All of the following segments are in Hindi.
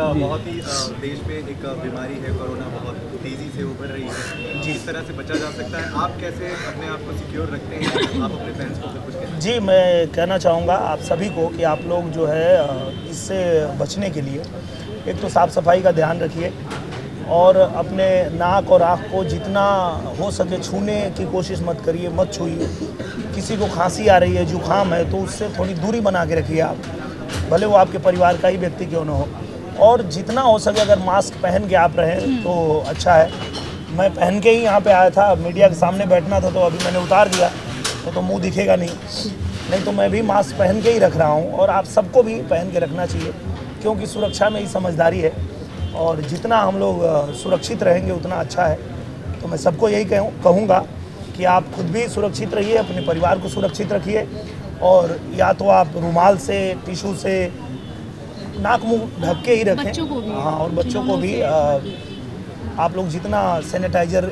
बहुत ही देश में एक बीमारी है कोरोना बहुत तेज़ी से उभर रही है। जिस तरह से बचा जा सकता है। आप कैसे अपने आप को सिक्योर रखते हैं? आप अपने फैंस को फिर कुछ जी मैं कहना चाहूँगा आप सभी को कि आप लोग जो है इससे बचने के लिए एक तो साफ़ सफ़ाई का ध्यान रखिए और अपने नाक और आँख को जितना हो सके छूने की कोशिश मत करिए मत छूइए। किसी को खांसी आ रही है जुकाम है तो उससे थोड़ी दूरी बना के रखिए आप। भले वो आपके परिवार का ही व्यक्ति क्यों ना हो। और जितना हो सके अगर मास्क पहन के आप रहें तो अच्छा है। मैं पहन के ही यहाँ पे आया था मीडिया के सामने बैठना था तो अभी मैंने उतार दिया तो, तो मुँह दिखेगा नहीं। नहीं तो मैं भी मास्क पहन के ही रख रहा हूँ और आप सबको भी पहन के रखना चाहिए क्योंकि सुरक्षा में ही समझदारी है और जितना हम लोग सुरक्षित रहेंगे उतना अच्छा है। तो मैं सबको यही कहूँ कहूँगा कि आप खुद भी सुरक्षित रहिए अपने परिवार को सुरक्षित रखिए और या तो आप रुमाल से टिशू से नाक मुँह ढक के ही रखें। बच्चों को भी। हाँ और बच्चों को भी अ, आप लोग जितना सैनिटाइजर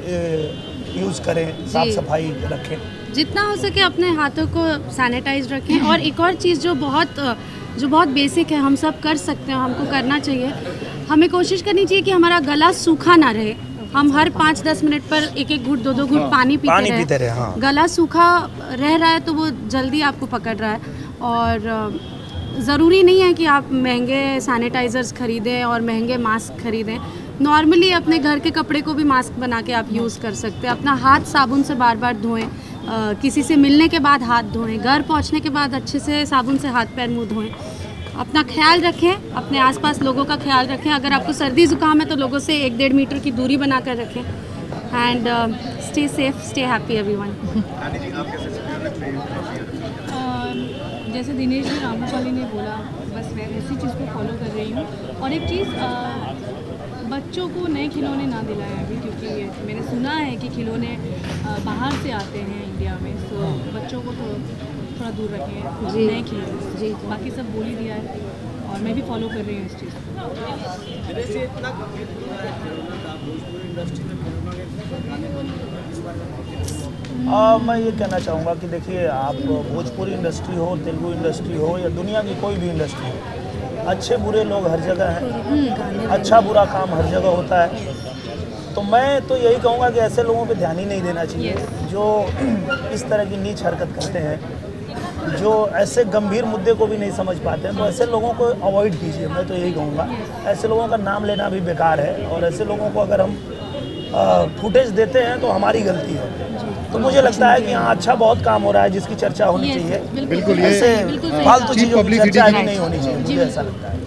यूज़ करें साफ़ सफ़ाई रखें। जितना हो सके अपने हाथों को सैनिटाइज रखें। और एक और चीज़ जो बहुत जो बहुत बेसिक है हम सब कर सकते हैं हमको करना चाहिए। हमें कोशिश करनी चाहिए कि हमारा गला सूखा ना रहे। हम हर पाँच दस मिनट पर एक एक घूट दो दो घूट पानी पीते पानी रहे। पीते रहे, हाँ। गला सूखा रह रहा है तो वो जल्दी आपको पकड़ रहा है। और ज़रूरी नहीं है कि आप महँगे सैनिटाइज़र्स खरीदें और महँगे मास्क खरीदें। नॉर्मली अपने घर के कपड़े को भी मास्क बना के आप यूज़ कर सकते हैं। अपना हाथ साबुन से बार बार धोएँ किसी से मिलने के बाद हाथ धोएँ घर पहुँचने के बाद अच्छे से साबुन से हाथ पैर मुँह धोएँ। अपना ख्याल रखें अपने आसपास लोगों का ख्याल रखें। अगर आपको सर्दी ज़ुकाम है तो लोगों से एक डेढ़ मीटर की दूरी बना कर रखें। And stay safe stay happy everyone जैसे दिनेश जी रामूचाली ने बोला बस मैं उसी चीज़ को फॉलो कर रही हूँ। और एक चीज़ बच्चों को नए खिलौने ना दिलाएँ अभी क्योंकि मैंने सुना है कि खिलौने बाहर से आते हैं इंडिया में सो बच्चों को तो थोड़ा दूर रखें नए खिलौने। जी। बाकी सब बोल ही दिया है और मैं भी फॉलो कर रही हूँ इस चीज़ को। आ, मैं ये कहना चाहूँगा कि देखिए आप भोजपुरी इंडस्ट्री हो तेलुगु इंडस्ट्री हो या दुनिया की कोई भी इंडस्ट्री हो अच्छे बुरे लोग हर जगह हैं अच्छा बुरा काम हर जगह होता है। तो मैं तो यही कहूँगा कि ऐसे लोगों पे ध्यान ही नहीं देना चाहिए जो इस तरह की नीच हरकत करते हैं जो ऐसे गंभीर मुद्दे को भी नहीं समझ पाते हैं तो ऐसे लोगों को अवॉइड कीजिए मैं तो यही कहूँगा। ऐसे लोगों का नाम लेना भी बेकार है और ऐसे लोगों को अगर हम फुटेज देते हैं तो हमारी गलती है। तो मुझे लगता है कि हाँ अच्छा बहुत काम हो रहा है जिसकी चर्चा होनी Yes, चाहिए बिल्कुल ऐसे बिल्कुल सही फालतू बात। चीज़ों की publicity चर्चा की- भी नहीं होनी चाहिए जी, मुझे ऐसा लगता है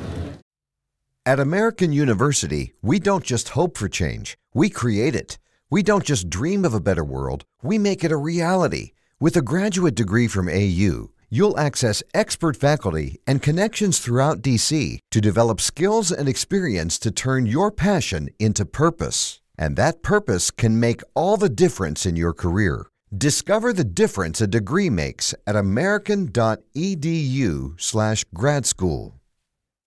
At American University, we don't just hope for change, we create it. We don't just dream of a better world, we make it a reality. With a graduate degree from AU, you'll access expert faculty and connections throughout DC to develop skills and experience to turn your passion into purpose. And that purpose can make all the difference in your career. Discover the difference a degree makes at american.edu/grad school.